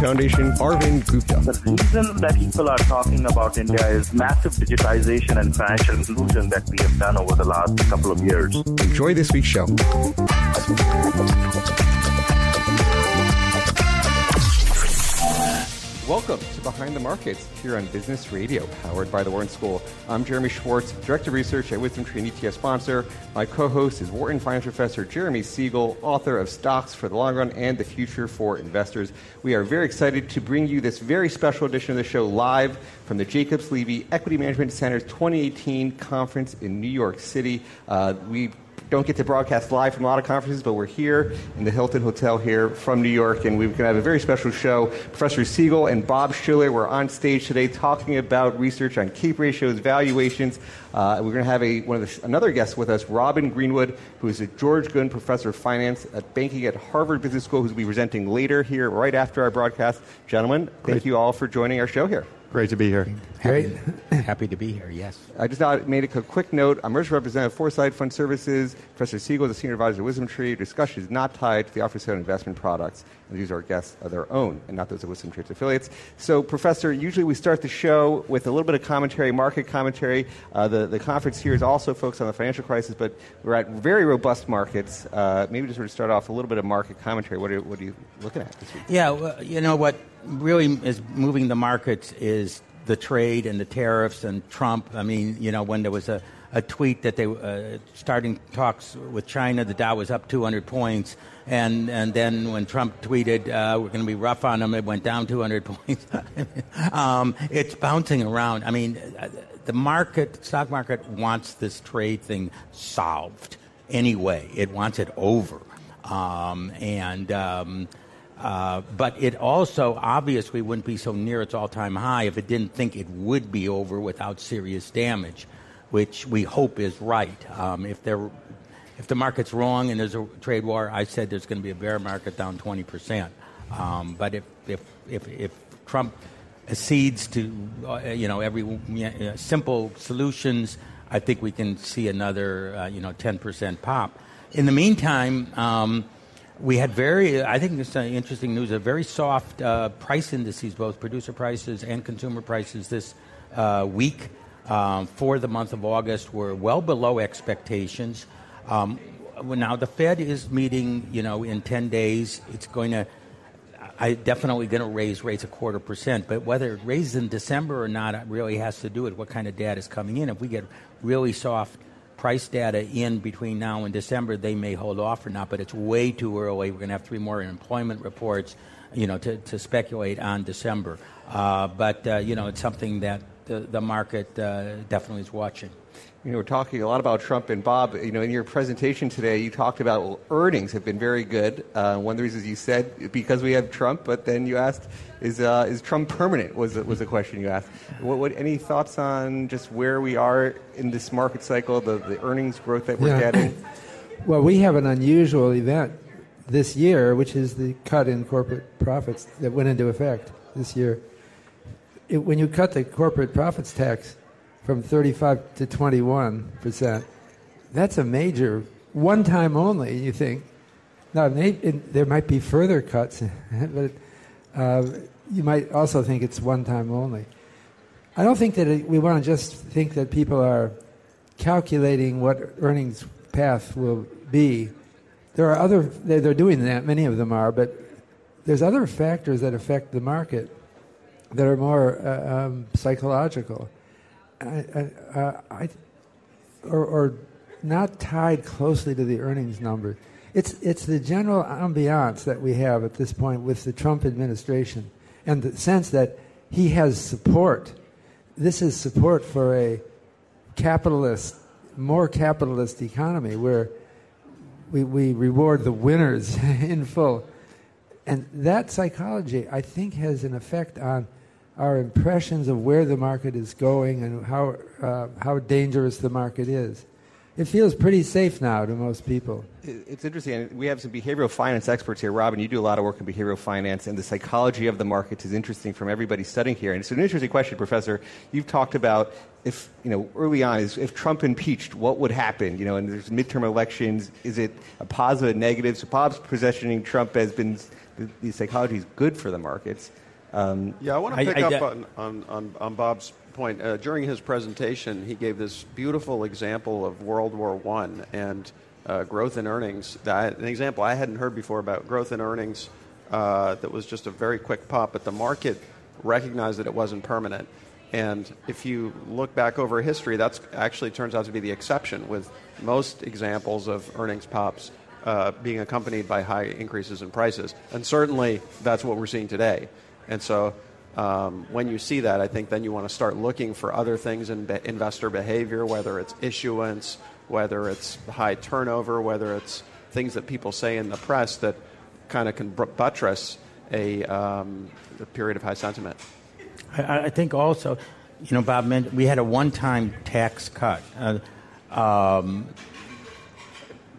Foundation, Arvind Gupta. The reason that people are talking about India is massive digitization and financial inclusion that we have done over the last couple of years. Enjoy this week's show. Welcome to Behind the Markets here on Business Radio, powered by the Wharton School. I'm Jeremy Schwartz, Director of Research at Wisdom Tree and ETF sponsor. My co-host is Wharton Finance Professor Jeremy Siegel, author of Stocks for the Long Run and the Future for Investors. We are very excited to bring you this very special edition of the show live from the Jacobs Levy Equity Management Center's 2018 conference in New York City. Uh, we don't get to broadcast live from a lot of conferences, but we're here in the Hilton Hotel here from New York, and we're going to have a very special show. Professor Siegel and Bob Shiller were on stage today talking about research on CAPE ratios, valuations. Uh, we're going to have a, one of the, another guest with us, Robin Greenwood, who is a George Gund Professor of Finance at Banking at Harvard Business School, who's will be presenting later here, right after our broadcast. Gentlemen, thank Great. you all for joining our show here. Great to be here. Great. Happy to be here, yes. I just now made a quick note. I'm Mercer Representative Foreside Fund Services. Professor Siegel is a senior advisor at Wisdom Tree. Discussion is not tied to the offer of investment products. These are guests of their own and not those of Wisdom Tree's affiliates. So, Professor, usually we start the show with a little bit of commentary, market commentary. Uh, the, the conference here is also focused on the financial crisis, but we're at very robust markets. Uh, maybe just sort of start off a little bit of market commentary. What are, what are you looking at this week? Yeah, well, you know what really is moving the markets is the trade and the tariffs and Trump. I mean, you know, when there was a, a tweet that they uh, starting talks with China, the Dow was up 200 points, and and then when Trump tweeted uh, we're going to be rough on them, it went down 200 points. um, it's bouncing around. I mean, the market, stock market, wants this trade thing solved anyway. It wants it over, um, and. Um, uh, but it also obviously wouldn't be so near its all-time high if it didn't think it would be over without serious damage, which we hope is right. Um, if there, if the market's wrong and there's a trade war, I said there's going to be a bear market down 20 percent. Um, but if, if if if Trump accedes to uh, you know every uh, simple solutions, I think we can see another uh, you know 10 percent pop. In the meantime. Um, we had very, I think it's interesting news, a very soft uh, price indices, both producer prices and consumer prices this uh, week um, for the month of August were well below expectations. Um, now, the Fed is meeting, you know, in 10 days. It's going to, I definitely going to raise rates a quarter percent, but whether it raises in December or not really has to do with what kind of data is coming in. If we get really soft price data in between now and December, they may hold off or not, but it's way too early. We're going to have three more employment reports, you know, to, to speculate on December. Uh, but, uh, you know, it's something that the, the market uh, definitely is watching. You know, we're talking a lot about Trump and Bob. You know, in your presentation today, you talked about well, earnings have been very good. Uh, one of the reasons you said because we have Trump, but then you asked, is uh, is Trump permanent? Was was a question you asked. What, what, any thoughts on just where we are in this market cycle, the, the earnings growth that we're yeah. getting? well, we have an unusual event this year, which is the cut in corporate profits that went into effect this year. It, when you cut the corporate profits tax from 35 to 21 percent. That's a major one time only. You think now it, there might be further cuts, but uh, you might also think it's one time only. I don't think that it, we want to just think that people are calculating what earnings path will be. There are other they're, they're doing that. Many of them are, but there's other factors that affect the market that are more uh, um, psychological. I, I, uh, I, or, or not tied closely to the earnings number. It's, it's the general ambiance that we have at this point with the Trump administration and the sense that he has support. This is support for a capitalist, more capitalist economy where we, we reward the winners in full. And that psychology, I think, has an effect on our impressions of where the market is going and how, uh, how dangerous the market is. It feels pretty safe now to most people. It's interesting. We have some behavioral finance experts here. Robin, you do a lot of work in behavioral finance, and the psychology of the markets is interesting from everybody studying here. And it's an interesting question, Professor. You've talked about if, you know, early on, is if Trump impeached, what would happen? You know, and there's midterm elections. Is it a positive, negative? So Bob's positioning Trump has been, the psychology is good for the markets. Um, yeah, I want to pick I, I, up on, on, on, on Bob's point. Uh, during his presentation, he gave this beautiful example of World War One and uh, growth in earnings. That, an example I hadn't heard before about growth in earnings uh, that was just a very quick pop, but the market recognized that it wasn't permanent. And if you look back over history, that's actually turns out to be the exception, with most examples of earnings pops uh, being accompanied by high increases in prices. And certainly that's what we're seeing today. And so um, when you see that, I think then you want to start looking for other things in be- investor behavior, whether it's issuance, whether it's high turnover, whether it's things that people say in the press that kind of can buttress a, um, a period of high sentiment. I, I, think also, you know, Bob mentioned we had a one-time tax cut. Uh, um,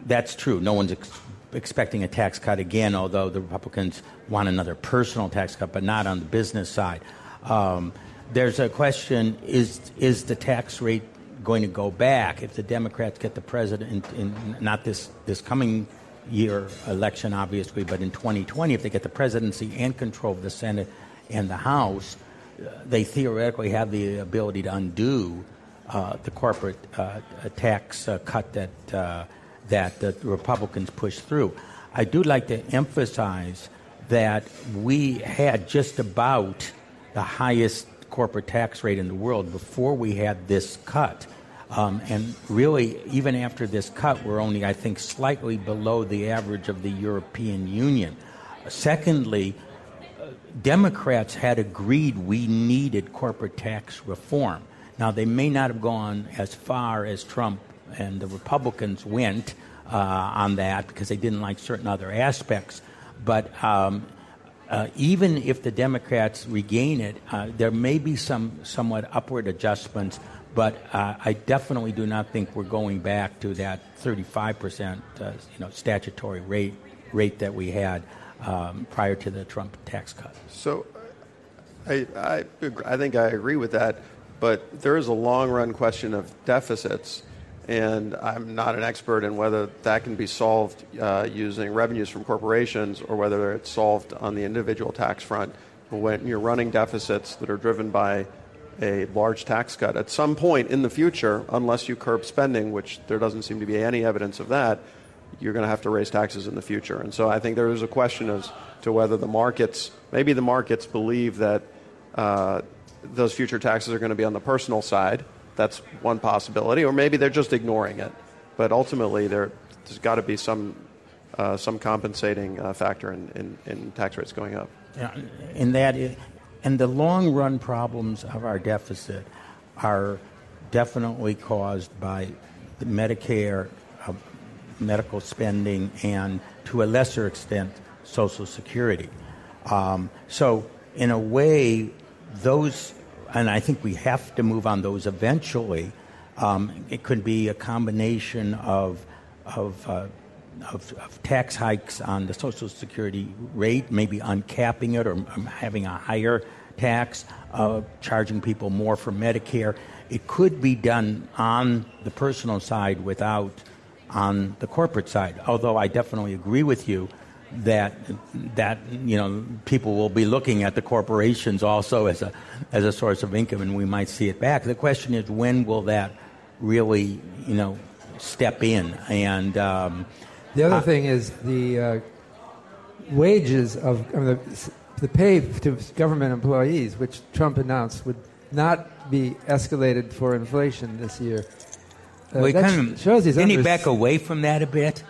that's true. No one's ex- expecting a tax cut again, although the Republicans want another personal tax cut, but not on the business side. Um, there's a question is, is the tax rate going to go back if the Democrats get the president in, in not this, this coming year election, obviously, but in 2020, if they get the presidency and control of the Senate and the House, they theoretically have the ability to undo uh, the corporate uh, tax uh, cut that uh, that the Republicans pushed through. I do like to emphasize that we had just about the highest corporate tax rate in the world before we had this cut. Um, and really, even after this cut, we're only, I think, slightly below the average of the European Union. Secondly, Democrats had agreed we needed corporate tax reform. Now, they may not have gone as far as Trump and the Republicans went uh, on that because they didn't like certain other aspects. But um, uh, even if the Democrats regain it, uh, there may be some somewhat upward adjustments. But uh, I definitely do not think we're going back to that 35 percent, uh, you know, statutory rate rate that we had um, prior to the Trump tax cut. So, I, I I think I agree with that. But there is a long run question of deficits and I'm not an expert in whether that can be solved uh, using revenues from corporations or whether it's solved on the individual tax front. When you're running deficits that are driven by a large tax cut, at some point in the future, unless you curb spending, which there doesn't seem to be any evidence of that, you're going to have to raise taxes in the future. And so I think there is a question as to whether the markets, maybe the markets believe that uh, those future taxes are going to be on the personal side that's one possibility, or maybe they're just ignoring it. But ultimately, there, has got to be some uh, some compensating uh, factor in, in, in, tax rates going up. Yeah, and that, is, and the long run problems of our deficit are definitely caused by the Medicare, uh, medical spending, and to a lesser extent, Social Security. Um, so, in a way, those and I think we have to move on those eventually. Um, it could be a combination of of, uh, of, of tax hikes on the Social Security rate, maybe uncapping it or um, having a higher tax, uh, charging people more for Medicare. It could be done on the personal side without on the corporate side. Although I definitely agree with you that that you know people will be looking at the corporations also as a as a source of income, and we might see it back. The question is, when will that really you know step in? And um, the other uh, thing is the uh, wages of I mean, the, the pay to government employees, which Trump announced would not be escalated for inflation this year. Uh, well, kind of, shows he's didn't he back away from that a bit?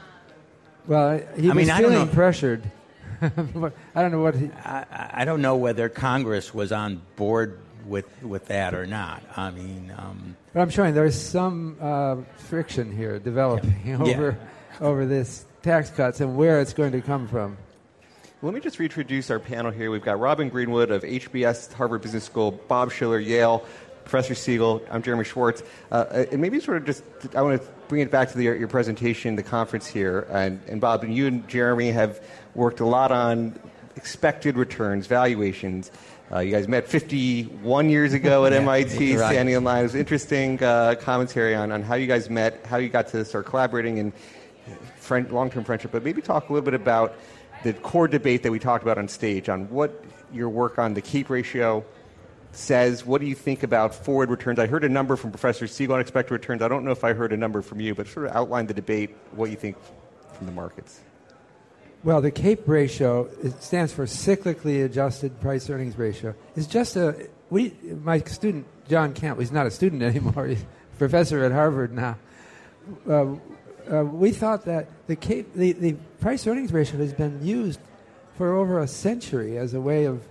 Well, he I was mean, feeling pressured. I don't know what he. I, I, don't know whether Congress was on board with with that or not. I mean, um, but I'm showing there's some uh, friction here developing yeah. over yeah. over this tax cuts and where it's going to come from. Let me just reintroduce our panel here. We've got Robin Greenwood of HBS, Harvard Business School, Bob Shiller, Yale, Professor Siegel. I'm Jeremy Schwartz. Uh, and maybe sort of just, I want to bring it back to the, your presentation, the conference here. And, and Bob, and you and Jeremy have worked a lot on expected returns, valuations. Uh, you guys met 51 years ago at yeah, MIT, right. standing in line. It was interesting uh, commentary on, on how you guys met, how you got to start collaborating, and friend, long-term friendship. But maybe talk a little bit about the core debate that we talked about on stage on what your work on the CAPE ratio says. What do you think about forward returns? I heard a number from Professor Siegel on expected returns. I don't know if I heard a number from you, but sort of outline the debate, what you think from the markets. Well, the CAPE ratio it stands for cyclically adjusted price earnings ratio. It's just a we my student John Campbell. He's not a student anymore. He's a professor at Harvard now. Uh, uh, we thought that the, CAPE, the the price earnings ratio has been used for over a century as a way of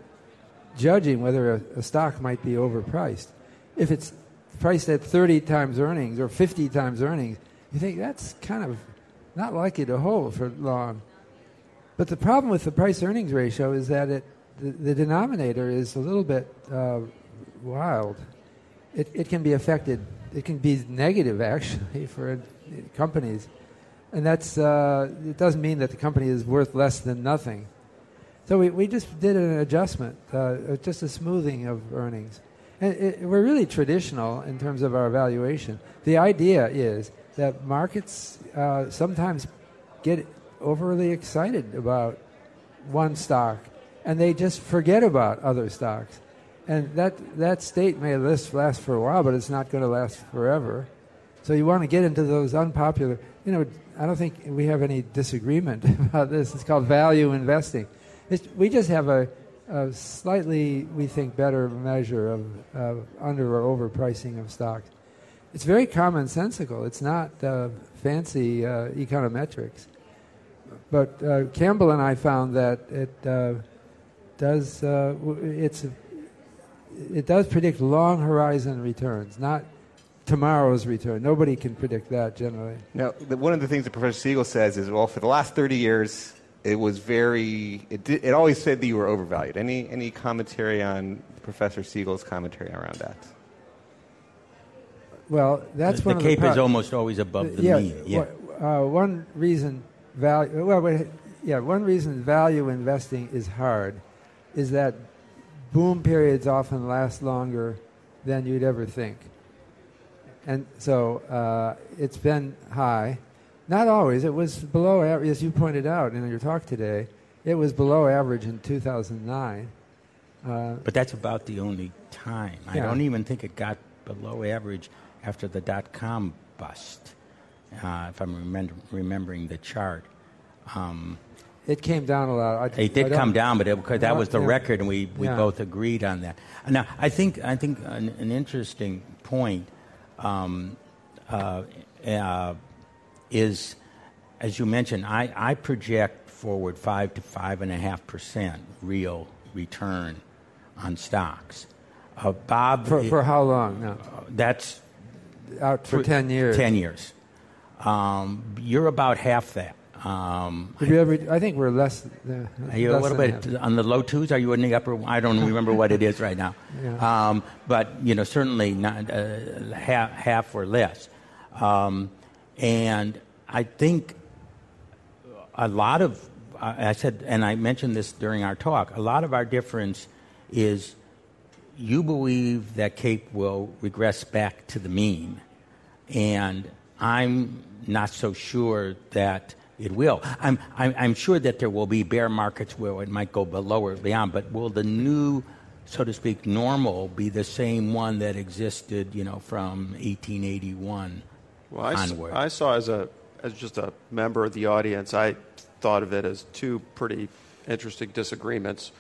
judging whether a, a stock might be overpriced. If it's priced at 30 times earnings or 50 times earnings, you think that's kind of not likely to hold for long. But the problem with the price earnings ratio is that it, the, the denominator is a little bit uh, wild. It, it can be affected, it can be negative actually for companies. And that's, uh, it doesn't mean that the company is worth less than nothing. So we, we just did an adjustment, uh, just a smoothing of earnings. And it, we're really traditional in terms of our evaluation. The idea is that markets uh, sometimes get overly excited about one stock and they just forget about other stocks. And that, that state may last, last for a while, but it's not going to last forever. So you want to get into those unpopular, you know, I don't think we have any disagreement about this. It's called value investing. We just have a, a, slightly, we think, better measure of uh, under or overpricing of stocks. It's very commonsensical. It's not uh, fancy uh, econometrics. But uh, Campbell and I found that it uh, does uh, it's it does predict long horizon returns, not tomorrow's return. Nobody can predict that generally. Now, the, one of the things that Professor Siegel says is, well, for the last 30 years, it was very, it, did, it always said that you were overvalued. Any, any commentary on Professor Siegel's commentary around that? Well, that's the, one the CAPE the pro- is almost always above the yeah, mean. Yeah. Uh, one reason value. Well, yeah, one reason value investing is hard is that boom periods often last longer than you'd ever think. And so uh, it's been high. Not always. It was below average, as you pointed out in your talk today. It was below average in 2009. Uh, but that's about the only time. Yeah. I don't even think it got below average after the dot com bust uh, if I'm remember, remembering the chart. Um, it came down a lot. I, it did come down, but it, that was the yeah. record, and we, we yeah. both agreed on that. Now, I think I think an, an interesting point um, uh, uh, is, as you mentioned, I, I project forward five to five and a half percent real return on stocks. Uh, Bob, for, for how long? No. that's out for, for ten years. Ten years. Um, you're about half that. Um, ever, I think we're less. Uh, are you less a little bit half. on the low twos? Are you in the upper? I don't remember what it is right now. Yeah. Um, but you know, certainly not uh, half, half or less. Um, and I think a lot of I said, and I mentioned this during our talk. A lot of our difference is you believe that CAPE will regress back to the mean, and I'm not so sure that it will. I'm, I'm, I'm, sure that there will be bear markets where it might go below or beyond, but will the new, so to speak, normal be the same one that existed, you know, from 1881 well, I onward? S- I saw as a as just a member of the audience, I thought of it as two pretty interesting disagreements.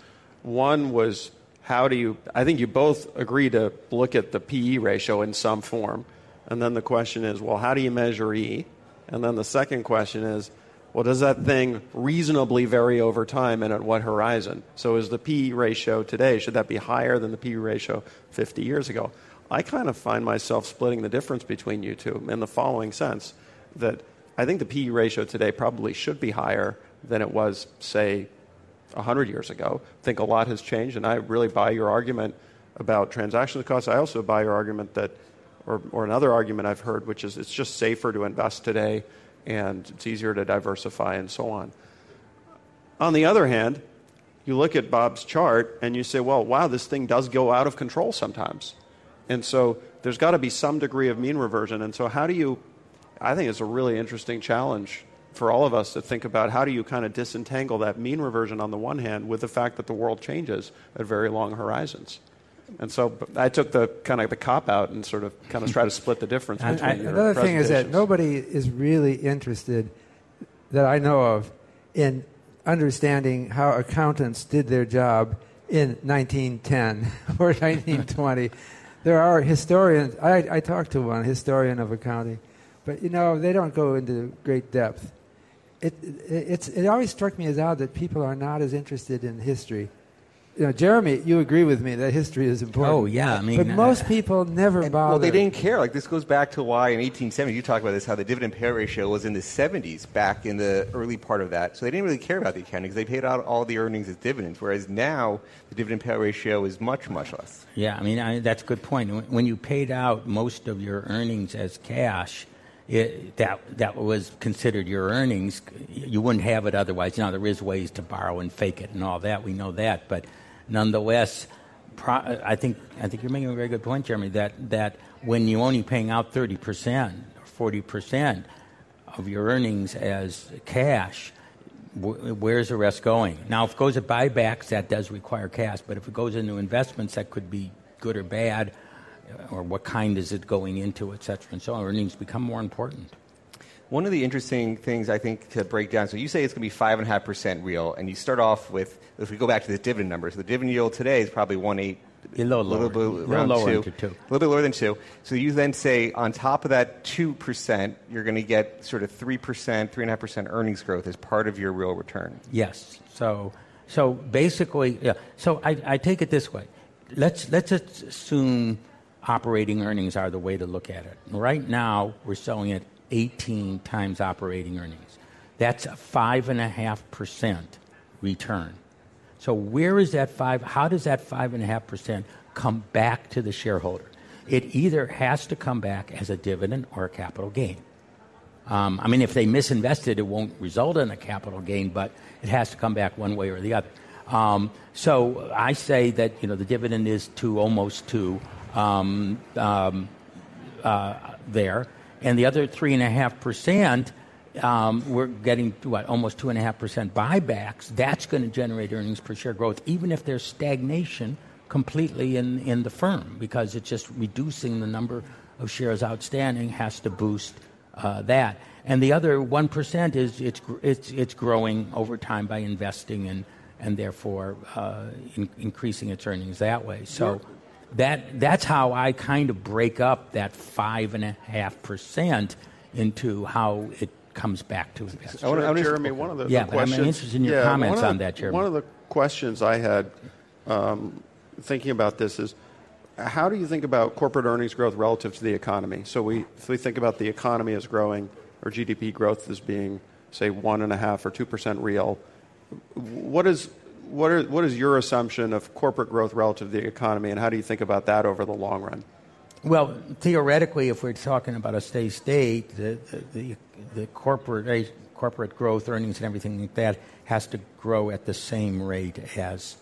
One was how do you? I think you both agree to look at the PE ratio in some form, and then the question is, well, how do you measure E? And then the second question is, Well, does that thing reasonably vary over time and at what horizon? So, is the P ratio today, should that be higher than the P ratio 50 years ago? I kind of find myself splitting the difference between you two in the following sense that I think the PE ratio today probably should be higher than it was, say, 100 years ago. I think a lot has changed, and I really buy your argument about transaction costs. I also buy your argument that, or, or another argument I've heard, which is it's just safer to invest today and it's easier to diversify and so on. On the other hand, you look at Bob's chart and you say, well, wow, this thing does go out of control sometimes. And so there's got to be some degree of mean reversion. And so, how do you, I think it's a really interesting challenge for all of us to think about how do you kind of disentangle that mean reversion on the one hand with the fact that the world changes at very long horizons. And so I took the kind of the cop out and sort of kind of try to split the difference between I, Another thing is that nobody is really interested that I know of in understanding how accountants did their job in 1910 or 1920. There are historians. I, I talked to one historian of accounting, but you know they don't go into great depth. It, it, it always struck me as odd that people are not as interested in history you know, Jeremy, you agree with me that history is important. Oh yeah, I mean, but uh, most people never and, bother. Well, they didn't care. Like this goes back to why in 1870 you talk about this how the dividend payout ratio was in the 70s back in the early part of that. So they didn't really care about the accounting because they paid out all the earnings as dividends. Whereas now the dividend payout ratio is much much less. Yeah, I mean I, that's a good point. When you paid out most of your earnings as cash. It, that that was considered your earnings. You wouldn't have it otherwise. Now there is ways to borrow and fake it and all that. We know that, but nonetheless, pro- I think I think you're making a very good point, Jeremy. That that when you're only paying out thirty percent or forty percent of your earnings as cash, where's the rest going? Now, if it goes to buybacks, that does require cash. But if it goes into investments, that could be good or bad, or what kind is it going into, et cetera, and so on. Earnings become more important. One of the interesting things I think to break down, so you say it's going to be 5.5% real, and you start off with, if we go back to the dividend numbers, the dividend yield today is probably 1.8. A little, little lower. bit around lower two, two. A little bit lower than two. So you then say on top of that 2%, you're going to get sort of 3%, 3.5% earnings growth as part of your real return. Yes. So, so basically, yeah. So I, I take it this way. Let's, let's assume operating earnings are the way to look at it. Right now, we're selling it 18 times operating earnings. That's a 5.5% return. So, where is that five? How does that 5.5% come back to the shareholder? It either has to come back as a dividend or a capital gain. Um, I mean, if they misinvested, it won't result in a capital gain, but it has to come back one way or the other. Um, so I say that you know the dividend is to almost two um, um uh, there, and the other three and a half percent, um, we're getting what almost two and a half percent buybacks. That's going to generate earnings per share growth, even if there's stagnation completely in in the firm, because it's just reducing the number of shares outstanding has to boost uh, that. And the other one percent is it's it's it's growing over time by investing and and therefore uh, in, increasing its earnings that way. So that that's how I kind of break up that five and a half percent into how it comes back to investors. Sure, I Jeremy, one of the, yeah, the questions. I'm interested in your yeah, comments on that, Jeremy. One of the questions I had um, thinking about this is. How do you think about corporate earnings growth relative to the economy? So we, if we think about the economy as growing, or GDP growth as being, say, one and a half or two percent real, what is what, are, what is your assumption of corporate growth relative to the economy, and how do you think about that over the long run? Well, theoretically, if we're talking about a steady state, the, the, the corporate, corporate growth, earnings, and everything like that has to grow at the same rate as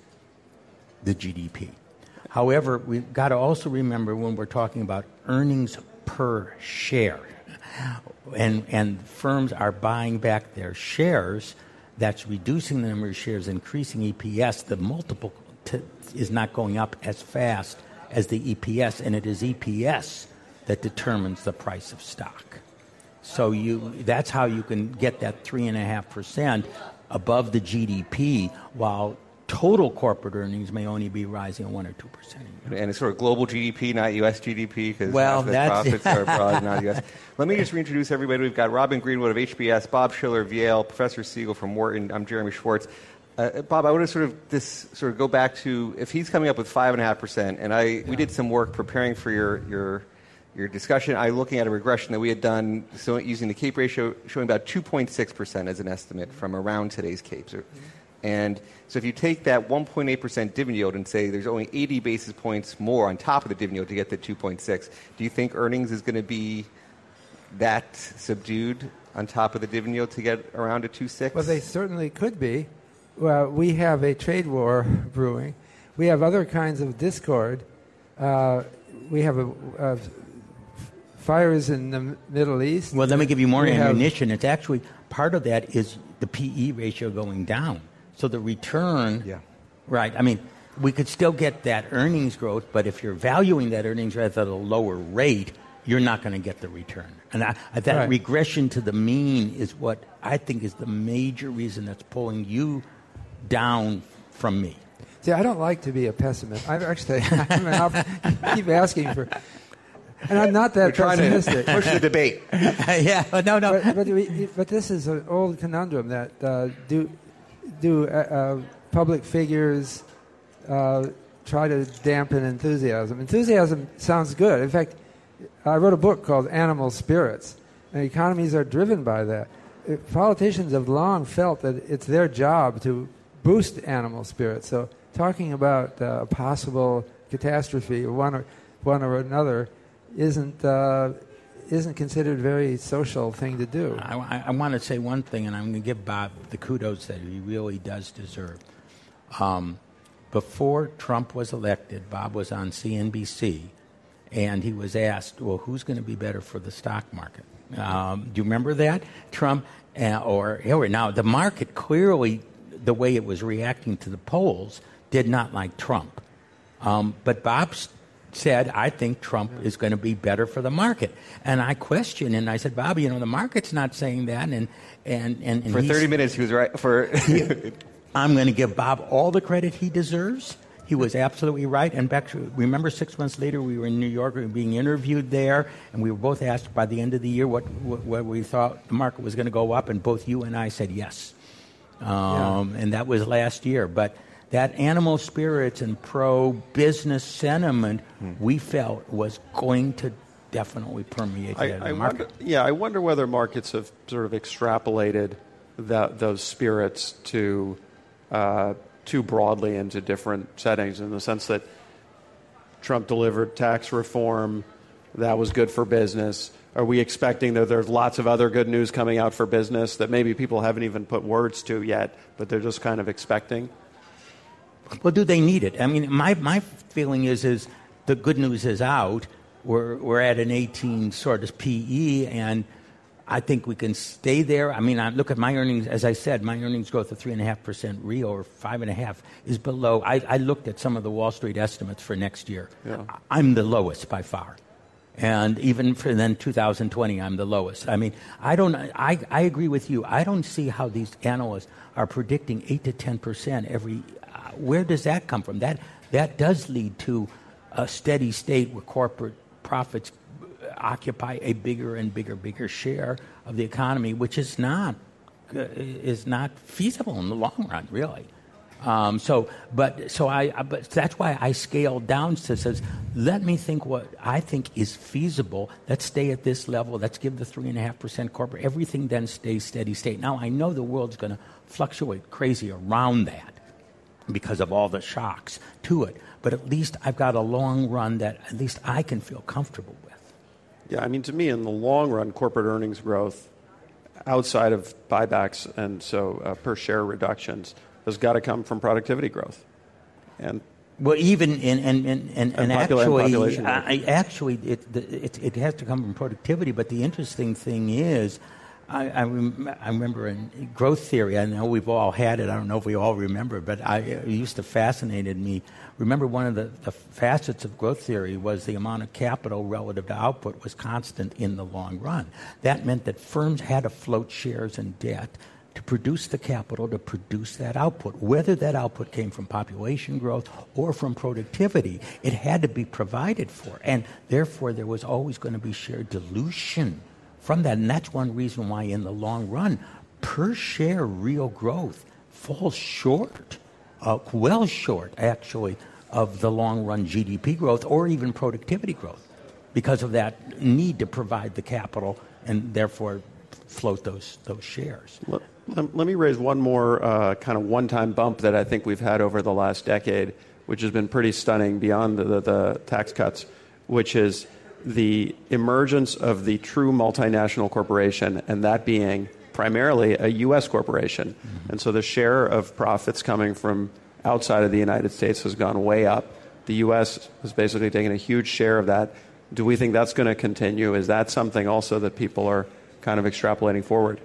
the GDP. However, we've got to also remember when we're talking about earnings per share, and, and firms are buying back their shares – that's reducing the number of shares, increasing EPS, the multiple t- is not going up as fast as the EPS, and it is EPS that determines the price of stock. So you, that's how you can get that three and a half percent above the GDP while total corporate earnings may only be rising 1 or 2 percent. And it's sort of global GDP, not U.S. GDP, because well, the profits are abroad, not U.S. Let me just reintroduce everybody. We've got Robin Greenwood of HBS, Bob Shiller of Yale, Professor Siegel from Wharton. I'm Jeremy Schwartz. Uh, Bob, I want to sort of this sort of go back to if he's coming up with five and a half percent, and I yeah. we did some work preparing for your your your discussion. I looking at a regression that we had done so using the CAPE ratio, showing about 2.6 percent as an estimate from around today's CAPEs. And so if you take that 1.8 percent dividend yield and say there's only 80 basis points more on top of the dividend yield to get to 2.6, do you think earnings is going to be that subdued on top of the dividend yield to get around a 2.6? Well, they certainly could be well, we have a trade war brewing. We have other kinds of discord. Uh, we have a, a fires in the Middle East. Well, let me give you more we ammunition. Have, it's actually part of that is the PE ratio going down. So the return, yeah. right? I mean, we could still get that earnings growth, but if you're valuing that earnings growth at a lower rate, you're not going to get the return. And I, that right. regression to the mean is what I think is the major reason that's pulling you down from me. See, I don't like to be a pessimist. I actually I keep asking for, and I'm not that We're pessimistic. Trying to push the debate. yeah, no, no. But, but, we, but, this is an old conundrum that uh, do do uh, uh, public figures uh, try to dampen enthusiasm? Enthusiasm sounds good. In fact, I wrote a book called Animal Spirits, and economies are driven by that. Politicians have long felt that it's their job to boost animal spirits. So talking about uh, a possible catastrophe, one or one or another, isn't uh, isn't considered a very social thing to do. I, I, I want to say one thing, and I'm going to give Bob the kudos that he really does deserve. Um, before Trump was elected, Bob was on CNBC, and he was asked, "Well, who's going to be better for the stock market?" Um, do you remember that? Trump uh, or Hillary? Now, the market clearly the way it was reacting to the polls did not like Trump. Um, but Bob said, I think Trump is going to be better for the market. And I questioned, and I said, Bob, you know, the market's not saying that. And, and, and, and for 30 minutes, he was right. For I'm going to give Bob all the credit he deserves. He was absolutely right. And back to, remember six months later, we were in New York, we were being interviewed there, and we were both asked by the end of the year what, what, what we thought the market was going to go up, and both you and I said yes um, yeah. and that was last year. But that animal spirits and pro business sentiment hmm. we felt was going to definitely permeate I, the I market. Wonder, yeah, I wonder whether markets have sort of extrapolated that, those spirits to uh, too broadly into different settings in the sense that Trump delivered tax reform that was good for business. Are we expecting that there's lots of other good news coming out for business that maybe people haven't even put words to yet, but they're just kind of expecting? Well, do they need it? I mean, my, my feeling is, is the good news is out. We're, we're at an 18 sort of PE, and I think we can stay there. I mean, I look at my earnings, as I said, my earnings growth of 3.5% real or 5.5 is below. I, I looked at some of the Wall Street estimates for next year. Yeah. I'm the lowest by far and even for then 2020 i'm the lowest i mean i don't i, I agree with you i don't see how these analysts are predicting 8 to 10 percent every where does that come from that that does lead to a steady state where corporate profits occupy a bigger and bigger bigger share of the economy which is not uh, is not feasible in the long run really um, so, but so I, but that's why I scaled down to says, let me think what I think is feasible. Let's stay at this level. Let's give the three and a half percent corporate. Everything then stays steady state. Now I know the world's going to fluctuate crazy around that because of all the shocks to it. But at least I've got a long run that at least I can feel comfortable with. Yeah, I mean, to me, in the long run, corporate earnings growth outside of buybacks and so uh, per share reductions has got to come from productivity growth. And well, even in and and, and, and, actually, I, actually, it, it it has to come from productivity. But the interesting thing is, I, I, rem- I, remember in growth theory. I know we've all had it. I don't know if we all remember, but I, it used to fascinated me. Remember, one of the, the facets of growth theory was the amount of capital relative to output was constant in the long run. That meant that firms had to float shares and debt to produce the capital to produce that output. Whether that output came from population growth or from productivity, it had to be provided for. And therefore, there was always going to be share dilution from that. And that's one reason why, in the long run, per share real growth falls short, uh, well short, actually, of the long run GDP growth or even productivity growth because of that need to provide the capital and therefore float those, those shares. Let, let me raise one more uh, kind of one time bump that I think we've had over the last decade, which has been pretty stunning beyond the, the, the tax cuts, which is the emergence of the true multinational corporation, and that being primarily a U.S. corporation. Mm-hmm. And so the share of profits coming from outside of the United States has gone way up. The U.S. has basically taken a huge share of that. Do we think that's going to continue? Is that something also that people are kind of extrapolating forward?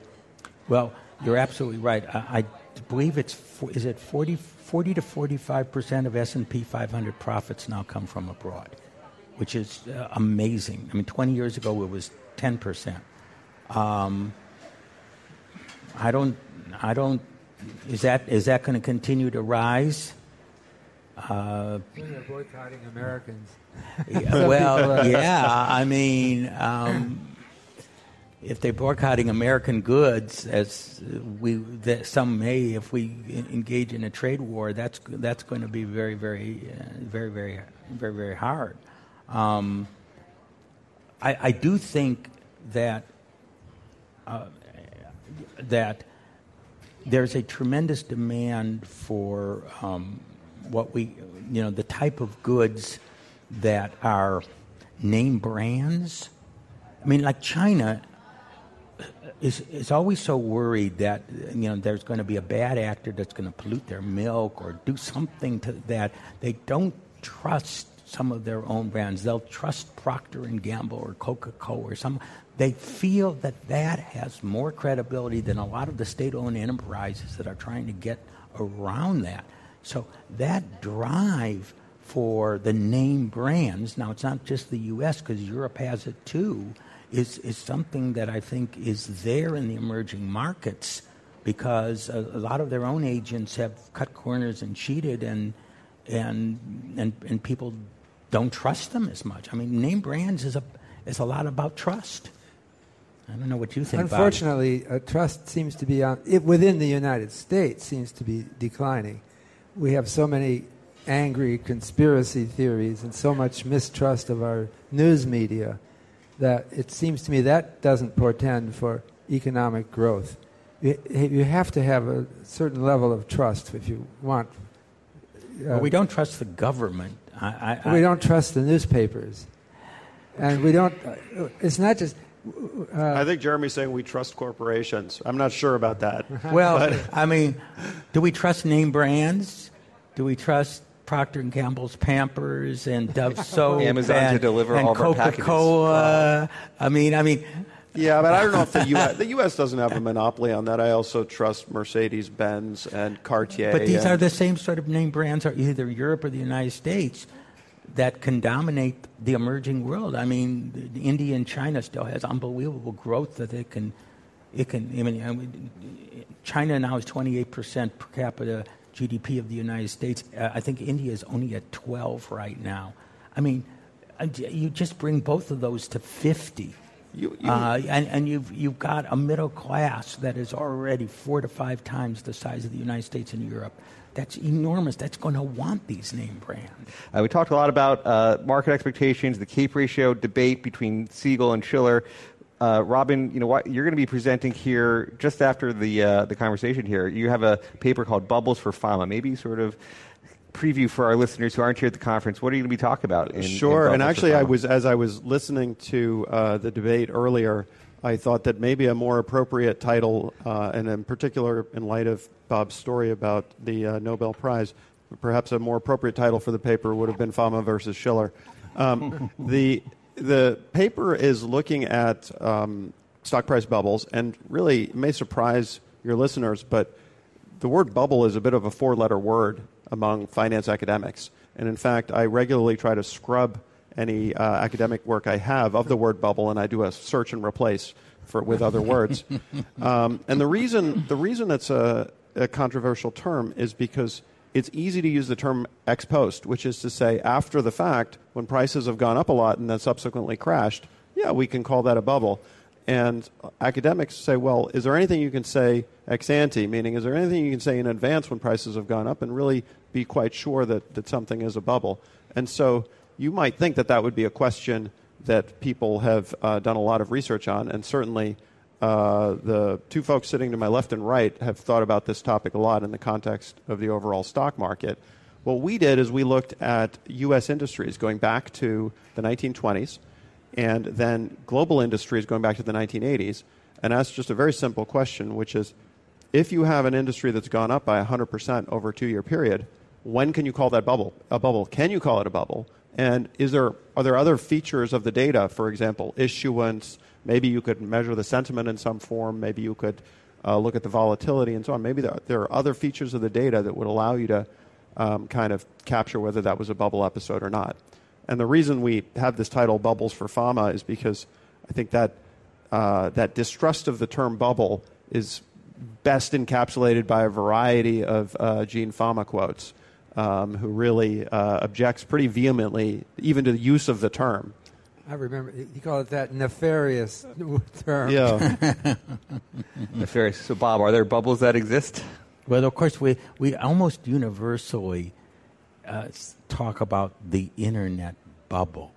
Well, you're absolutely right. I, I believe it's is it 40, 40 to 45 percent of S&P 500 profits now come from abroad, which is uh, amazing. I mean, 20 years ago it was 10 percent. Um, I don't, I don't. Is that is that going to continue to rise? Uh, they're boycotting Americans. Yeah, well, yeah. I mean, um, if they're boycotting American goods, as we that some may, if we engage in a trade war, that's that's going to be very, very, uh, very, very, very, very hard. Um, I, I, do think that uh, that there's a tremendous demand for um, what we, you know, the type of goods that are name brands. I mean, like China is, is always so worried that you know there's going to be a bad actor that's going to pollute their milk or do something to that. They don't trust some of their own brands. They'll trust Procter and Gamble or Coca-Cola or some. They feel that that has more credibility than a lot of the state-owned enterprises that are trying to get around that. So that drive for the name brands. Now it's not just the U.S. because Europe has it too is, is something that I think is there in the emerging markets because a, a, lot of their own agents have cut corners and cheated, and, and, and, and people don't trust them as much. I mean, name brands is a, is a lot about trust. I don't know what you think. Unfortunately, uh, trust seems to be on it, within the United States seems to be declining. We have so many angry conspiracy theories and so much mistrust of our news media that it seems to me that doesn't portend for economic growth. You, have to have a certain level of trust if you want. Uh, well, we don't trust the government. I, I, we don't trust the newspapers, and we don't. Uh, it's not just. Uh, I think Jeremy's saying we trust corporations. I'm not sure about that. well, I mean, do we trust name brands? Do we trust Procter and Gamble's Pampers and Dove soap, Amazon and, to deliver and all Coca-Cola. I mean, I mean. Yeah, but I don't know if the U.S. the U.S. doesn't have a monopoly on that. I also trust Mercedes Benz and Cartier. But these and, are the same sort of name brands, are either Europe or the United States, that can dominate the emerging world. I mean, India and China still has unbelievable growth that it can. It can. I mean, China now is 28 percent per capita GDP of the United States. Uh, I think India is only at 12 right now. I mean, uh, you just bring both of those to 50. You, you, uh, and, and you've, you've got a middle class that is already four to five times the size of the United States and Europe. That's enormous. That's going to want these name brands. Uh, we talked a lot about uh, market expectations, the CAPE ratio debate between Siegel and Shiller. Uh, Robin, you know what, you're going to be presenting here just after the uh, the conversation here. You have a paper called "Bubbles for Fama." Maybe sort of preview for our listeners who aren't here at the conference. What are you going to be talking about? In, sure. In and actually, I was as I was listening to uh, the debate earlier, I thought that maybe a more appropriate title, uh, and in particular, in light of Bob's story about the uh, Nobel Prize, perhaps a more appropriate title for the paper would have been Fama versus Shiller. Um, the the paper is looking at um, stock price bubbles, and really may surprise your listeners, but the word bubble is a bit of a four letter word among finance academics. And in fact, I regularly try to scrub any uh, academic work I have of the word bubble, and I do a search and replace for with other words. Um, and the reason the reason it's a, a controversial term is because it's easy to use the term ex post, which is to say after the fact, when prices have gone up a lot and then subsequently crashed. Yeah, we can call that a bubble. And academics say, well, is there anything you can say ex ante, meaning is there anything you can say in advance when prices have gone up and really be quite sure that, that something is a bubble? And so you might think that that would be a question that people have uh, done a lot of research on, and certainly uh, the two folks sitting to my left and right have thought about this topic a lot in the context of the overall stock market. What we did is we looked at U.S. industries going back to the 1920s and then global industries going back to the 1980s and asked just a very simple question, which is if you have an industry that's gone up by 100% over a two year period, when can you call that bubble a bubble? Can you call it a bubble? And is there, are there other features of the data, for example, issuance? Maybe you could measure the sentiment in some form. Maybe you could uh, look at the volatility and so on. Maybe there, there, are other features of the data that would allow you to um, kind of capture whether that was a bubble episode or not. And the reason we have this title, Bubbles for Fama, is because I think that, uh, that distrust of the term bubble is best encapsulated by a variety of uh, Gene Fama quotes um, who really uh, objects pretty vehemently even to the use of the term. I remember he called it that nefarious term. Yeah, nefarious. So, Bob, are there bubbles that exist? Well, of course, we we almost universally uh, talk about the internet bubble,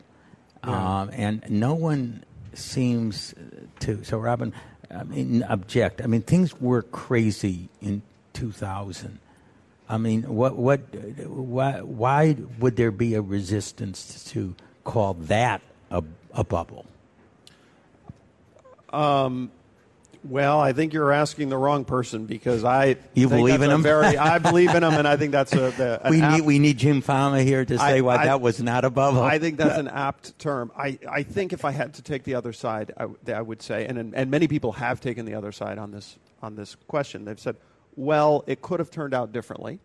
yeah. um, and no one seems to. So, Robin, I mean, object. I mean, things were crazy in 2000 I mean, what, what, why, why would there be a resistance to call that a, a bubble? Um, well, I think you're asking the wrong person because I you believe in him. Very, I believe in him, and I think that's a. The, we need we need Jim Fama here to say I, why I, that was not a bubble. I think that's an apt term. I, I think if I had to take the other side, I, I would say, and and many people have taken the other side on this on this question. They've said, well, it could have turned out differently.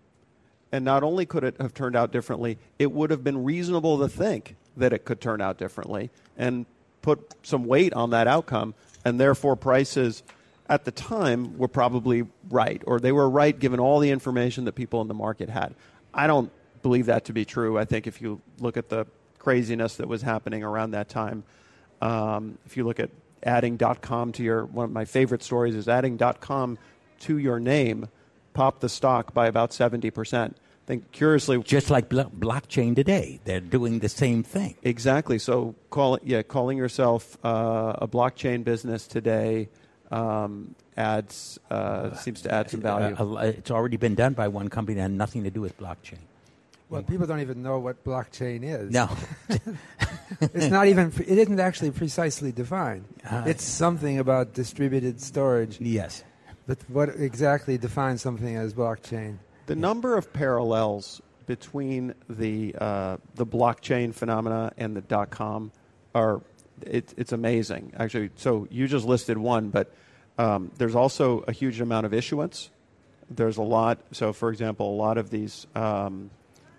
And not only could it have turned out differently, it would have been reasonable to think that it could turn out differently and put some weight on that outcome. And therefore, prices at the time were probably right, or they were right given all the information that people in the market had. I don't believe that to be true. I think if you look at the craziness that was happening around that time, um, if you look at adding .com to your one of my favorite stories is adding .com to your name popped the stock by about 70%. I think curiously, just like blo- blockchain today, they're doing the same thing. Exactly. So, call, yeah, calling yourself uh, a blockchain business today um, adds uh, seems to add some value. Uh, it's already been done by one company that had nothing to do with blockchain. Well, people don't even know what blockchain is. No, it's not even. It isn't actually precisely defined. Uh, it's something about distributed storage. Yes, but what exactly defines something as blockchain? The number of parallels between the uh, the blockchain phenomena and the dot com are it, it's amazing actually. So you just listed one, but um, there's also a huge amount of issuance. There's a lot. So for example, a lot of these um,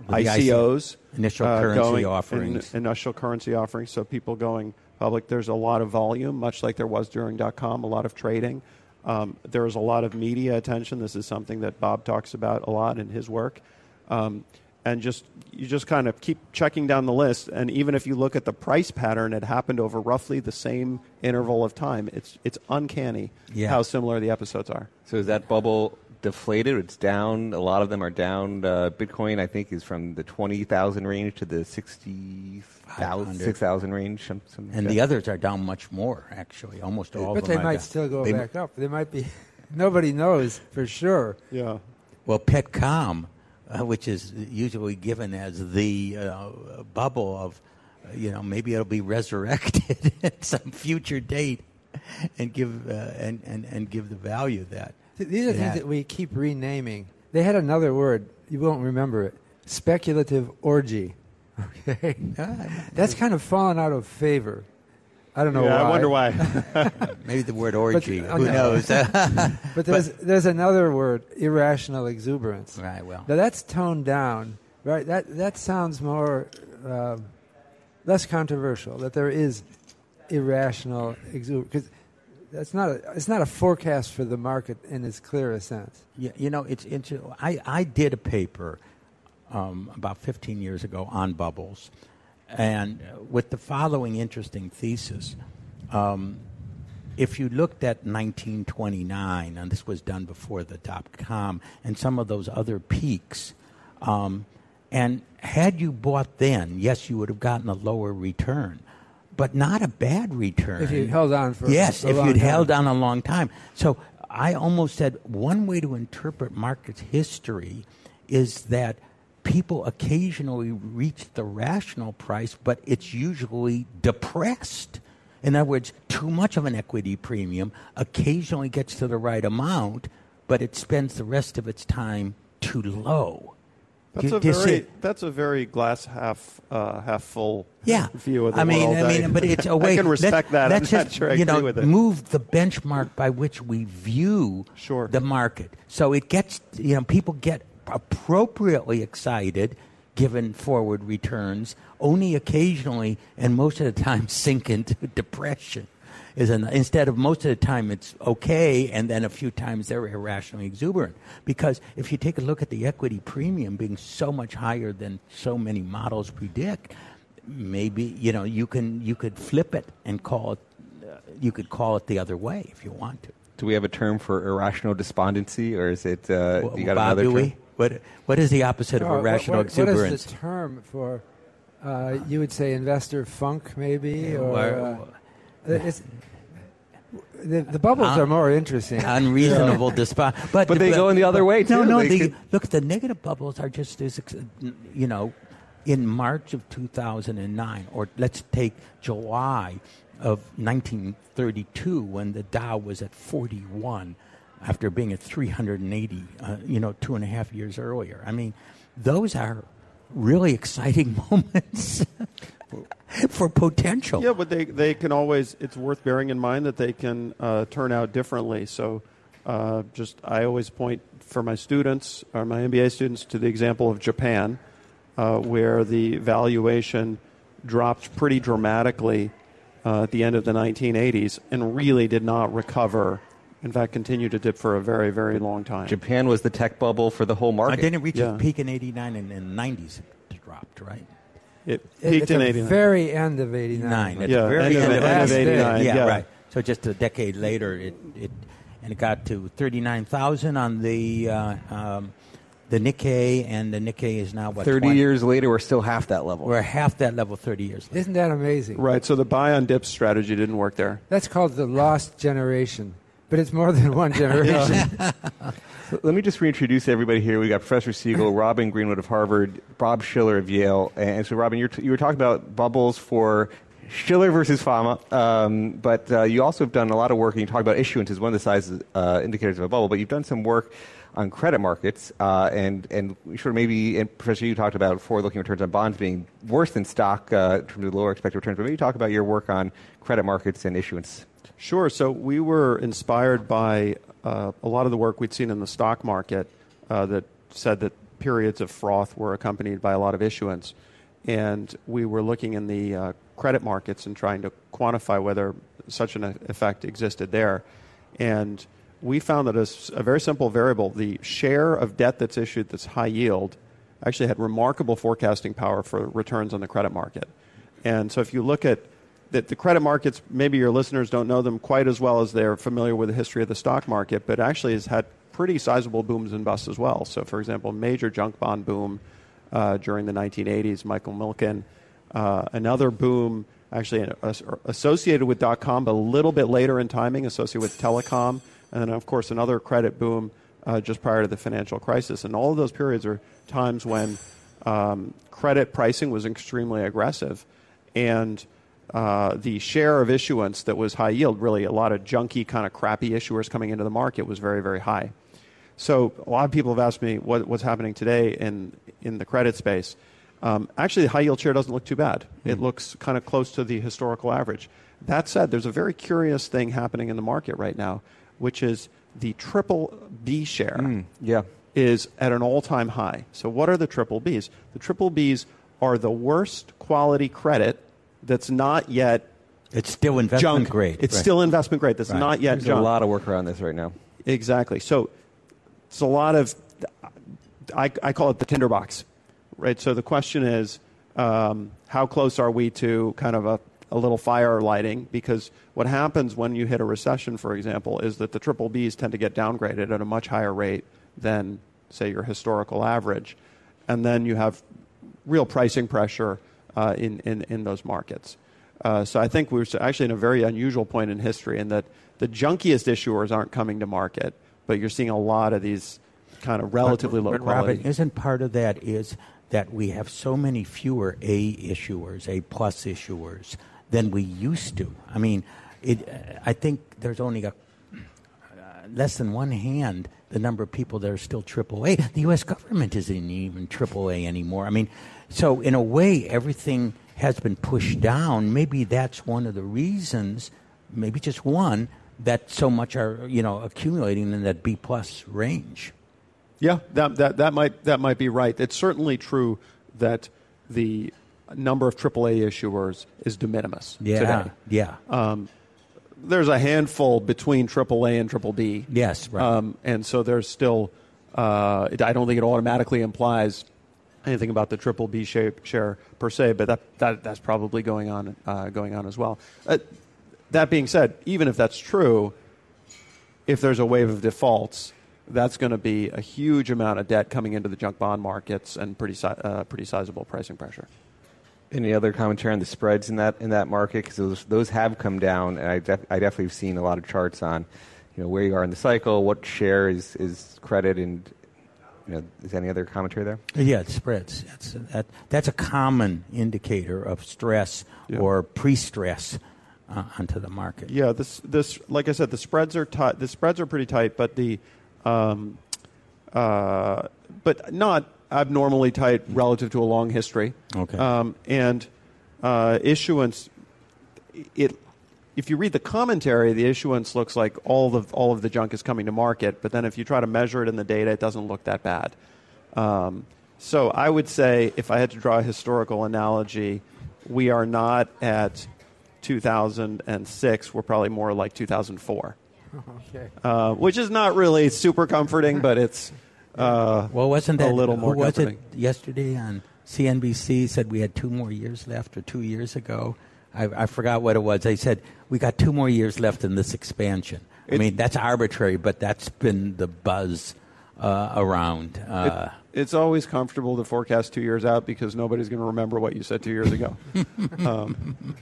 ICOs, initial uh, currency offerings, in, initial currency offerings. So people going public. There's a lot of volume, much like there was during dot com. A lot of trading. Um, there is a lot of media attention. This is something that Bob talks about a lot in his work. Um, and just you just kind of keep checking down the list. And even if you look at the price pattern, it happened over roughly the same interval of time. It's it's uncanny yeah. how similar the episodes are. So is that bubble deflated? It's down. A lot of them are down. Uh, Bitcoin, I think, is from the twenty thousand range to the sixty 6,000 range. Some, some and the others are down much more, actually. Almost all but of them. But they might down. still go they back up. They might be. Nobody knows for sure. Yeah. Well, Petcom, uh, which is usually given as the uh, bubble of, uh, you know, maybe it'll be resurrected at some future date, and give uh, and, and and give the value that. These are things had. that we keep renaming. They had another word. You won't remember it. Speculative orgy. Okay, that's kind of fallen out of favor. I don't know yeah, why. I wonder why. Maybe the word orgy. But, Who knows? but there's but, there's another word, irrational exuberance. Right. Well, now that's toned down. Right. That that sounds more. Uh, less controversial. That there is irrational because that's not a, it's not a forecast for the market in its clearest sense. Yeah, you know, it's, it's I, I did a paper um, about 15 years ago on bubbles, and with the following interesting thesis. Um, if you looked at 1929, and this was done before the dot com, and some of those other peaks, um, and had you bought then, yes, you would have gotten a lower return but not a bad return. If you held on for yes, if you'd time. held on a long time. So I almost said one way to interpret market history is that people occasionally reach the rational price, but it's usually depressed. In other words, too much of an equity premium occasionally gets to the right amount, but it spends the rest of its time too low. That's a very that's a very glass half uh, half full yeah. view of the I mean, world. I mean, but it's a way. I can respect that. Let's I'm just, sure you know, with it. move the benchmark by which we view sure. the market, so it gets you know people get appropriately excited given forward returns, only occasionally and most of the time sink into depression is an, instead of most of the time it's okay, and then a few times they're irrationally exuberant. Because if you take a look at the equity premium being so much higher than so many models predict, maybe you know you can you could flip it and call it uh, you could call it the other way if you want to. Do we have a term for irrational despondency, or is it uh, well, you got Bob, another term? we? What what is the opposite of oh, irrational what, what, exuberance? What is the term for? Uh, you would say investor funk, maybe, or. Uh, it's, the, the bubbles Un- are more interesting. Unreasonable yeah. despite, but but they go in the other way too. No, no. The, could... look, the negative bubbles are just as you know, in March of 2009, or let's take July of 1932 when the Dow was at 41 after being at 380. Uh, you know, two and a half years earlier. I mean, those are really exciting moments. For potential. Yeah, but they, they can always, it's worth bearing in mind that they can uh, turn out differently. So uh, just, I always point for my students, or my MBA students, to the example of Japan, uh, where the valuation dropped pretty dramatically uh, at the end of the 1980s and really did not recover. In fact, continued to dip for a very, very long time. Japan was the tech bubble for the whole market. I didn't reach yeah. a peak in 89 and in the 90s it dropped, right? It peaked in 89. very end of 89. Nine. At yeah, the very end, end, of, end of 89. Yeah, yeah, right. So just a decade later, it, it and it got to 39,000 on the uh, um, the Nikkei, and the Nikkei is now what 30 20? years later, we're still half that level. We're half that level 30 years later. Isn't that amazing? Right. So the buy on dips strategy didn't work there. That's called the lost generation, but it's more than one generation. Let me just reintroduce everybody here. We got Professor Siegel, Robin Greenwood of Harvard, Bob Shiller of Yale. And so, Robin, t- you were talking about bubbles for Shiller versus Fama, um, but uh, you also have done a lot of work, and you talk about issuance as one of the sizes uh, indicators of a bubble, but you've done some work on credit markets, uh, and and of maybe, and Professor, you talked about forward-looking returns on bonds being worse than stock uh, in terms of lower expected returns, but maybe talk about your work on credit markets and issuance. Sure. So we were inspired by uh, a lot of the work we'd seen in the stock market uh, that said that periods of froth were accompanied by a lot of issuance. And we were looking in the uh, credit markets and trying to quantify whether such an effect existed there. And we found that a, a very simple variable, the share of debt that's issued that's high yield, actually had remarkable forecasting power for returns on the credit market. And so if you look at that the credit markets, maybe your listeners don't know them quite as well as they're familiar with the history of the stock market, but actually has had pretty sizable booms and busts as well. So, for example, major junk bond boom uh, during the 1980s, Michael Milken. Uh, another boom actually associated with dot com, but a little bit later in timing, associated with telecom. And then, of course, another credit boom uh, just prior to the financial crisis. And all of those periods are times when um, credit pricing was extremely aggressive. And uh, the share of issuance that was high yield, really a lot of junky, kind of crappy issuers coming into the market, was very, very high. So a lot of people have asked me what, what's happening today in, in the credit space. Um, actually, the high yield share doesn't look too bad. Mm-hmm. It looks kind of close to the historical average. That said, there's a very curious thing happening in the market right now, which is the triple B share mm, yeah. is at an all time high. So, what are the triple Bs? The triple Bs are the worst quality credit that's not yet. It's still investment junk. grade. It's right. still investment grade. That's Right. not yet There's junk. a lot of work around this right now. Exactly. So it's a lot of, I, I call it the tinderbox, right? So the question is, um, how close are we to kind of a, a little fire lighting? Because what happens when you hit a recession, for example, is that the triple Bs tend to get downgraded at a much higher rate than, say, your historical average. And then you have real pricing pressure uh, in, in, in those markets. Uh, so I think we're actually in a very unusual point in history in that the junkiest issuers aren't coming to market, but you're seeing a lot of these kind of relatively But- low but quality. Robin, isn't part of that is that we have so many fewer A issuers, A plus issuers than we used to. I mean, it. uh, I think there's only a uh, less than one hand the number of people that are still AAA. The U.S. government isn't even AAA anymore. I mean, so in a way, everything has been pushed down. Maybe that's one of the reasons, maybe just one, that so much are you know accumulating in that B plus range. Yeah, that, that, that, might, that might be right. It's certainly true that the number of AAA issuers is de minimis Yeah, today. yeah. Um, there's a handful between AAA and Triple B. Yes, right. Um, and so there's still, uh, I don't think it automatically implies anything about the Triple B shape share per se, but that, that that's probably going on uh, going on as well. Uh, that being said, even if that's true, if there's a wave of defaults, that's going to be a huge amount of debt coming into the junk bond markets and pretty si- uh, pretty sizable pricing pressure. Any other commentary on the spreads in that in that market? Because those those have come down, and I, def- I definitely have seen a lot of charts on, you know, where you are in the cycle, what share is is credit, and you know, is any other commentary there? Yeah, it spreads. That's, that, that's a common indicator of stress Yeah. or pre-stress uh, onto the market. Yeah, this this like I said, the spreads are tight. The spreads are pretty tight, but the um, uh, but not abnormally tight relative to a long history. Okay. Um, and uh, issuance, it if you read the commentary, the issuance looks like all the all of the junk is coming to market. But then if you try to measure it in the data, it doesn't look that bad. Um, so I would say, if I had to draw a historical analogy, we are not at 2006. We're probably more like 2004, Okay. uh, which is not really super comforting, but it's uh, Well, wasn't that a little more was comforting. it yesterday on CNBC said we had two more years left, or two years ago? I, I forgot what it was. They said we got two more years left in this expansion. I mean, that's arbitrary, but that's been the buzz uh, around. Uh, it's always comfortable to forecast two years out because nobody's going to remember what you said two years ago. um,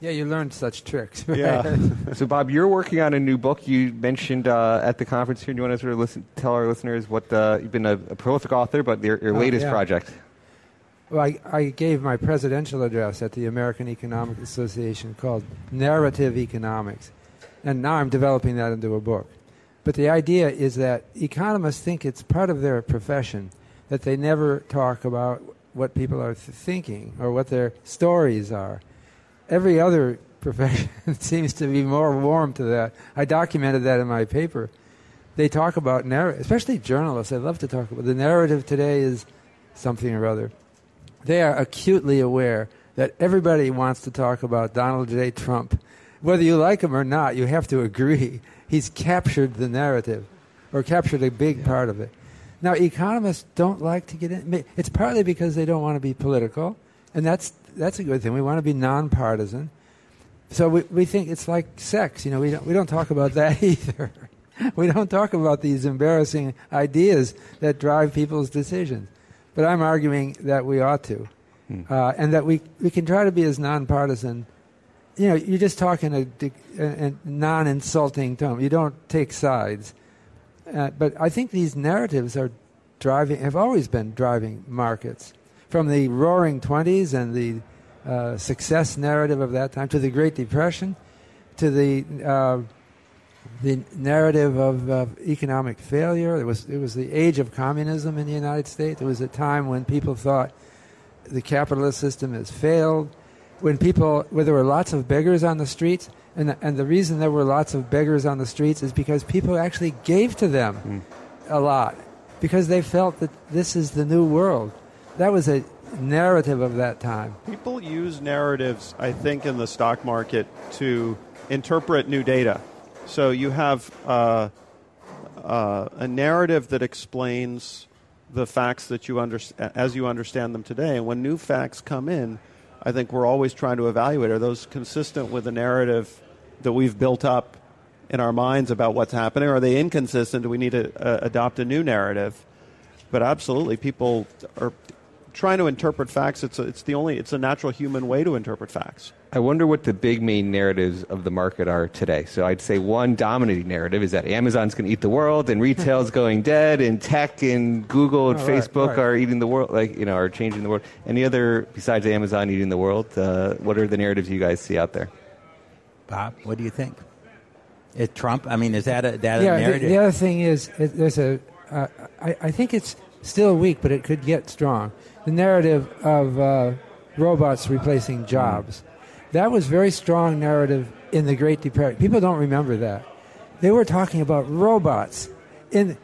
Yeah, you learned such tricks. yeah. So, Bob, you're working on a new book. You mentioned uh, at the conference here. Do you want to sort of listen, tell our listeners what uh, you've been a, a prolific author, but your, your Oh, latest yeah. project? Well, I, I gave my presidential address at the American Economic Association called Narrative Economics. And now I'm developing that into a book. But the idea is that economists think it's part of their profession that they never talk about what people are th- thinking or what their stories are. Every other profession seems to be more warm to that. I documented that in my paper. They talk about narrative, especially journalists. They love to talk about the narrative today is something or other they are acutely aware that everybody wants to talk about Donald J. Trump. Whether you like him or not, you have to agree he's captured the narrative or captured a big part of it. Now, economists don't like to get in. It's partly because they don't want to be political, and that's, that's a good thing. We want to be nonpartisan. So we, we think it's like sex. You know, we don't, we don't talk about that either. we don't talk about these embarrassing ideas that drive people's decisions. But I'm arguing that we ought to, uh, and that we, we can try to be as nonpartisan. You know, you're just talking a, a, a non-insulting tone. You don't take sides. Uh, but I think these narratives are driving, have always been driving markets, from the Roaring Twenties and the uh, success narrative of that time to the Great Depression, to the uh, the narrative of uh, economic failure. It was it was the age of communism in the United States. It was a time when people thought the capitalist system has failed. When people, where there were lots of beggars on the streets, and the, and the reason there were lots of beggars on the streets is because people actually gave to them a lot because they felt that this is the new world. That was a narrative of that time. People use narratives, I think, in the stock market to interpret new data. So you have uh, uh, a narrative that explains the facts that you under, as you understand them today. And when new facts come in, I think we're always trying to evaluate are those consistent with the narrative that we've built up in our minds about what's happening? Are they inconsistent? Do we need to uh, adopt a new narrative? But absolutely, people are trying to interpret facts. It's a, it's the only it's a natural human way to interpret facts. I wonder what the big main narratives of the market are today. So I'd say one dominating narrative is that Amazon's going to eat the world, and retail's going dead, and tech and Google and oh, Facebook right, right. are eating the world, like you know, are changing the world. Any other besides Amazon eating the world? Uh, what are the narratives you guys see out there? Bob, what do you think? Is Trump? I mean, is that a that yeah, a narrative? The, the other thing is, it, there's a. Uh, I, I think it's still weak, but it could get strong. The narrative of uh, robots replacing jobs. That was very strong narrative in the Great Depression. People don't remember that. They were talking about robots in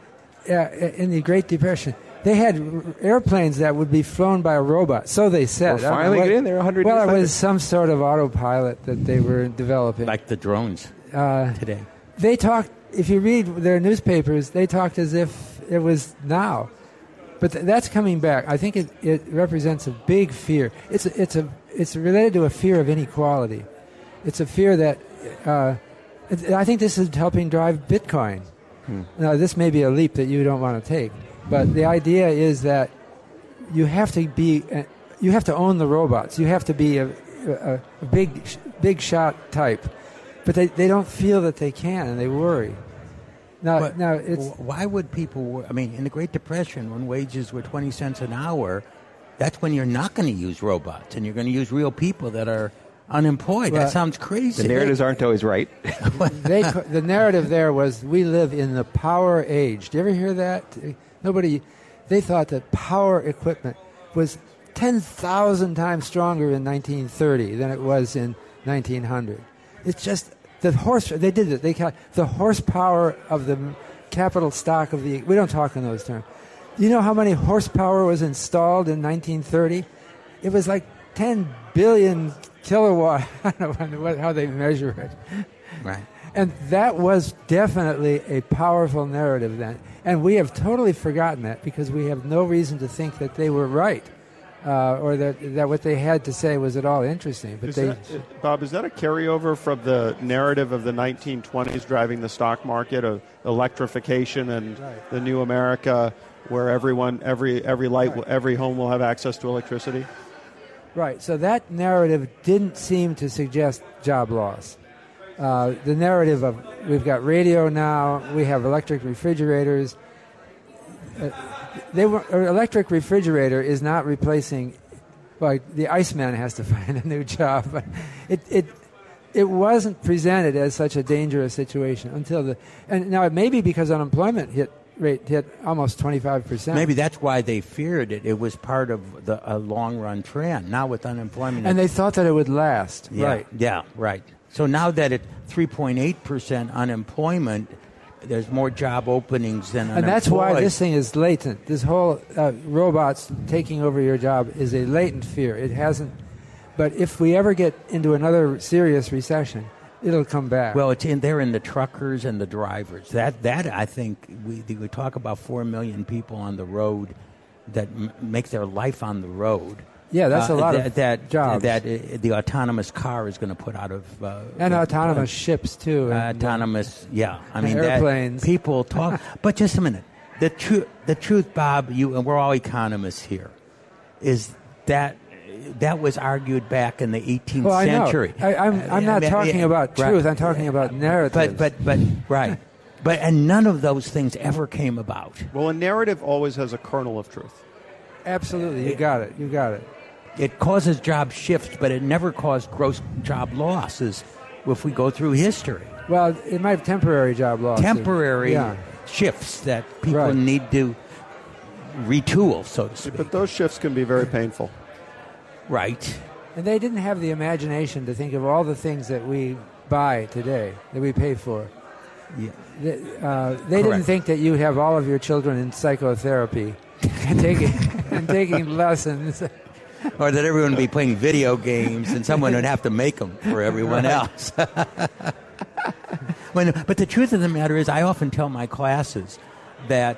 uh, in the Great Depression. They had airplanes that would be flown by a robot. So they said. We're finally what, in there. 100 Well, it was some sort of autopilot that they were developing, like the drones uh, today. They talked. If you read their newspapers, they talked as if it was now. But th- that's coming back. I think it, it represents a big fear. It's a, it's a it's related to a fear of inequality. It's a fear that uh, it, I think this is helping drive Bitcoin. Hmm. Now, this may be a leap that you don't want to take, but the idea is that you have to be uh, you have to own the robots. You have to be a, a, a big big shot type, but they, they don't feel that they can, and they worry. Now, but now it's why would people? I mean, in the Great Depression, when wages were twenty cents an hour, that's when you're not going to use robots and you're going to use real people that are unemployed. Well, that sounds crazy. The narratives aren't always right. they, the narrative there was we live in the power age. Do you ever hear that? Nobody. They thought that power equipment was ten thousand times stronger in 1930 than it was in 1900. It's just the horse. They did it. They the horsepower of the capital stock of the. We don't talk in those terms. You know how many horsepower was installed in 1930? It was like 10 billion kilowatt. I don't know how they measure it. Right. And that was definitely a powerful narrative then. And we have totally forgotten that because we have no reason to think that they were right. Uh, or that, that what they had to say was at all interesting. But is they, that, Bob, is that a carryover from the narrative of the 1920s driving the stock market of electrification and right. the new America? where everyone, every every light, right. every home will have access to electricity. Right. So that narrative didn't seem to suggest job loss. Uh, the narrative of we've got radio now, we have electric refrigerators. Uh, they were, electric refrigerator is not replacing. Well, the Iceman has to find a new job, but it, it it wasn't presented as such a dangerous situation until the and now it may be because unemployment hit rate hit almost 25%. Maybe that's why they feared it. It was part of the, a long run trend. Now with unemployment. And they thought that it would last. Yeah, right. Yeah, right. So now that at 3.8% unemployment, there's more job openings than And that's why this thing is latent. This whole uh, robots taking over your job is a latent fear. It hasn't. But if we ever get into another serious recession, it'll come back. Well, it's in there in the truckers and the drivers. That that I think we we talk about four million people on the road that m- make their life on the road. Yeah, that's uh, a lot that, of that jobs. That uh, the autonomous car is going to put out of uh, and autonomous ships too. And, autonomous, yeah. I mean, airplanes. That, people talk, but just a minute. The truth, the truth, Bob. You and we're all economists here. Is that that was argued back in the 18th well, I century. Know. I, am I'm, I'm not talking about truth. I'm talking about narrative. But but but right. But and none of those things ever came about. Well, a narrative always has a kernel of truth. Absolutely, you got it. You got it. It causes job shifts, but it never caused gross job losses. If we go through history, well, it might have temporary job losses. Temporary yeah. shifts that people right. need to retool, so to speak. But those shifts can be very painful. Right. And they didn't have the imagination to think of all the things that we buy today, that we pay for. Yeah. They, uh, they didn't think that you have all of your children in psychotherapy and taking and taking lessons. or that everyone would be playing video games and someone would have to make them for everyone else. when, but the truth of the matter is, I often tell my classes that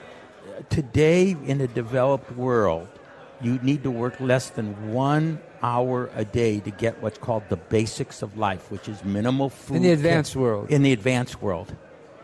today in a developed world, you need to work less than one hour a day to get what's called the basics of life, which is minimal food. In the advanced world. In the advanced world.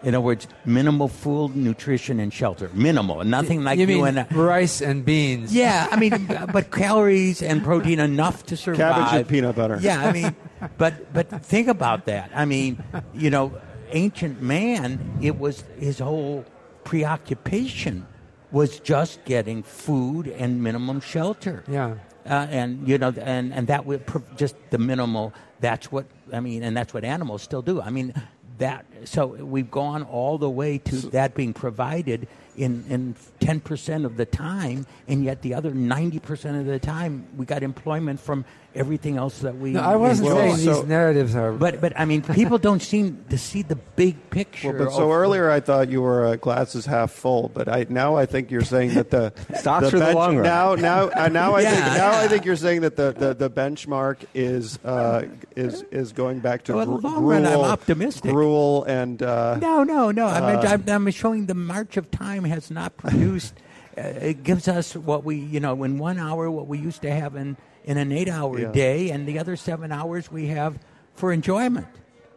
In other words, minimal food, nutrition, and shelter. Minimal, nothing like you, you mean and rice and beans. Yeah, I mean, but calories and protein enough to survive. Cabbage and peanut butter. Yeah, I mean, but but think about that. I mean, you know, ancient man, it was his whole preoccupation was just getting food and minimum shelter. Yeah. Uh, and you know, and and that would just the minimal. That's what I mean, and that's what animals still do. I mean, that so we've gone all the way to that being provided in in 10% of the time and yet the other 90% of the time we got employment from everything else that we no, I wasn't well, saying so, these narratives are but but I mean people don't seem to see the big picture well, but so earlier I thought you were uh, glasses half full but I now I think you're saying that the stocks the for bench, the long run now now uh, now I Yeah, think now yeah. I think you're saying that the, the, the benchmark is uh, is is going back to Well, the gr- long run, I'm optimistic. gruel and uh, No, no, no. I mean, I'm, I'm showing the march of time has not produced. uh, it gives us what we, you know, in one hour, what we used to have in, in an eight hour Yeah. day, and the other seven hours we have for enjoyment.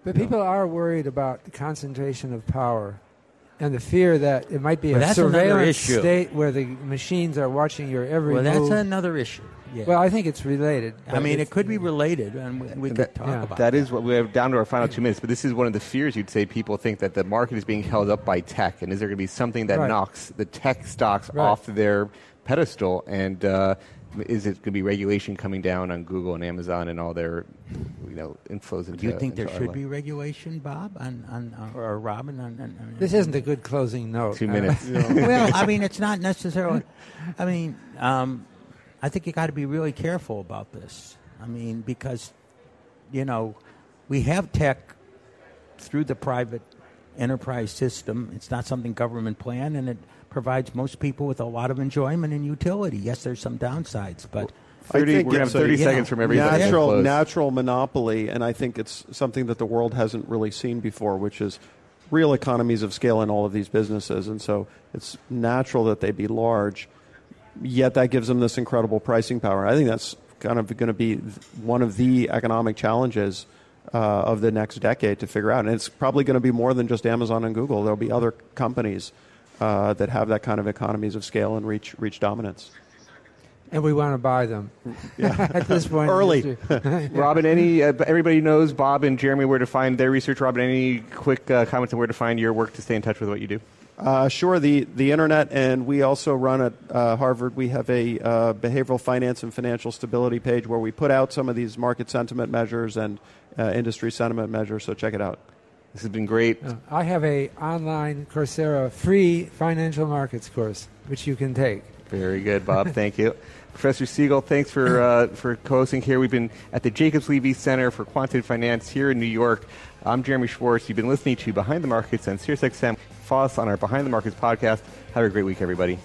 But people are worried about the concentration of power and the fear that it might be Well, a surveillance state where the machines are watching your every Well, that's another issue. Yeah. well, I think it's related. I mean, it could be related, and we, we could That- talk yeah. about That is what we have down to our final two minutes. But this is one of the fears you'd say people think that the market is being held up by tech, and is there going to be something that Right. knocks the tech stocks Right. off their pedestal? And uh, is it going to be regulation coming down on Google and Amazon and all their, you know, inflows into? Do you think there should life? be regulation, Bob, on, on, uh, or Robin? On, on, on, This isn't a good closing note. Two Uh, minutes. well, I mean, it's not necessarily. I mean, um, I think you got to be really careful about this. I mean, because you know, we have tech through the private enterprise system. It's not something government planned, and it provides most people with a lot of enjoyment and utility. Yes, there's some downsides, but. 30, think we're it's have 30 a- seconds yeah. from every natural close. natural monopoly, and I think it's something that the world hasn't really seen before, which is real economies of scale in all of these businesses, and so it's natural that they be large. Yet that gives them this incredible pricing power. I think that's kind of going to be one of the economic challenges uh, of the next decade to figure out, and it's probably going to be more than just Amazon and Google. There'll be other companies uh, that have that kind of economies of scale and reach reach dominance. and we want to buy them. At this point, Early. Robin, any uh, everybody knows Bob and Jeremy where to find their research. Robin, any quick uh, comments on where to find your work to stay in touch with what you do? Uh, sure, the, the internet, and we also run at uh, Harvard. We have a uh, behavioral finance and financial stability page where we put out some of these market sentiment measures and uh, industry sentiment measures. So check it out. This has been great. Uh, I have a online Coursera free financial markets course, which you can take. Very good, Bob. Thank you. Professor Siegel, thanks for, uh, for co-hosting here. We've been at the Jacobs Levy Center for Quantitative Finance here in New York. I'm Jeremy Schwartz. You've been listening to Behind the Markets on SiriusXM. Follow us on our Behind the Markets podcast. Have a great week, everybody.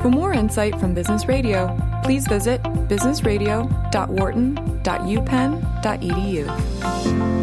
For more insight from Business Radio, please visit businessradio.wharton.upenn.edu.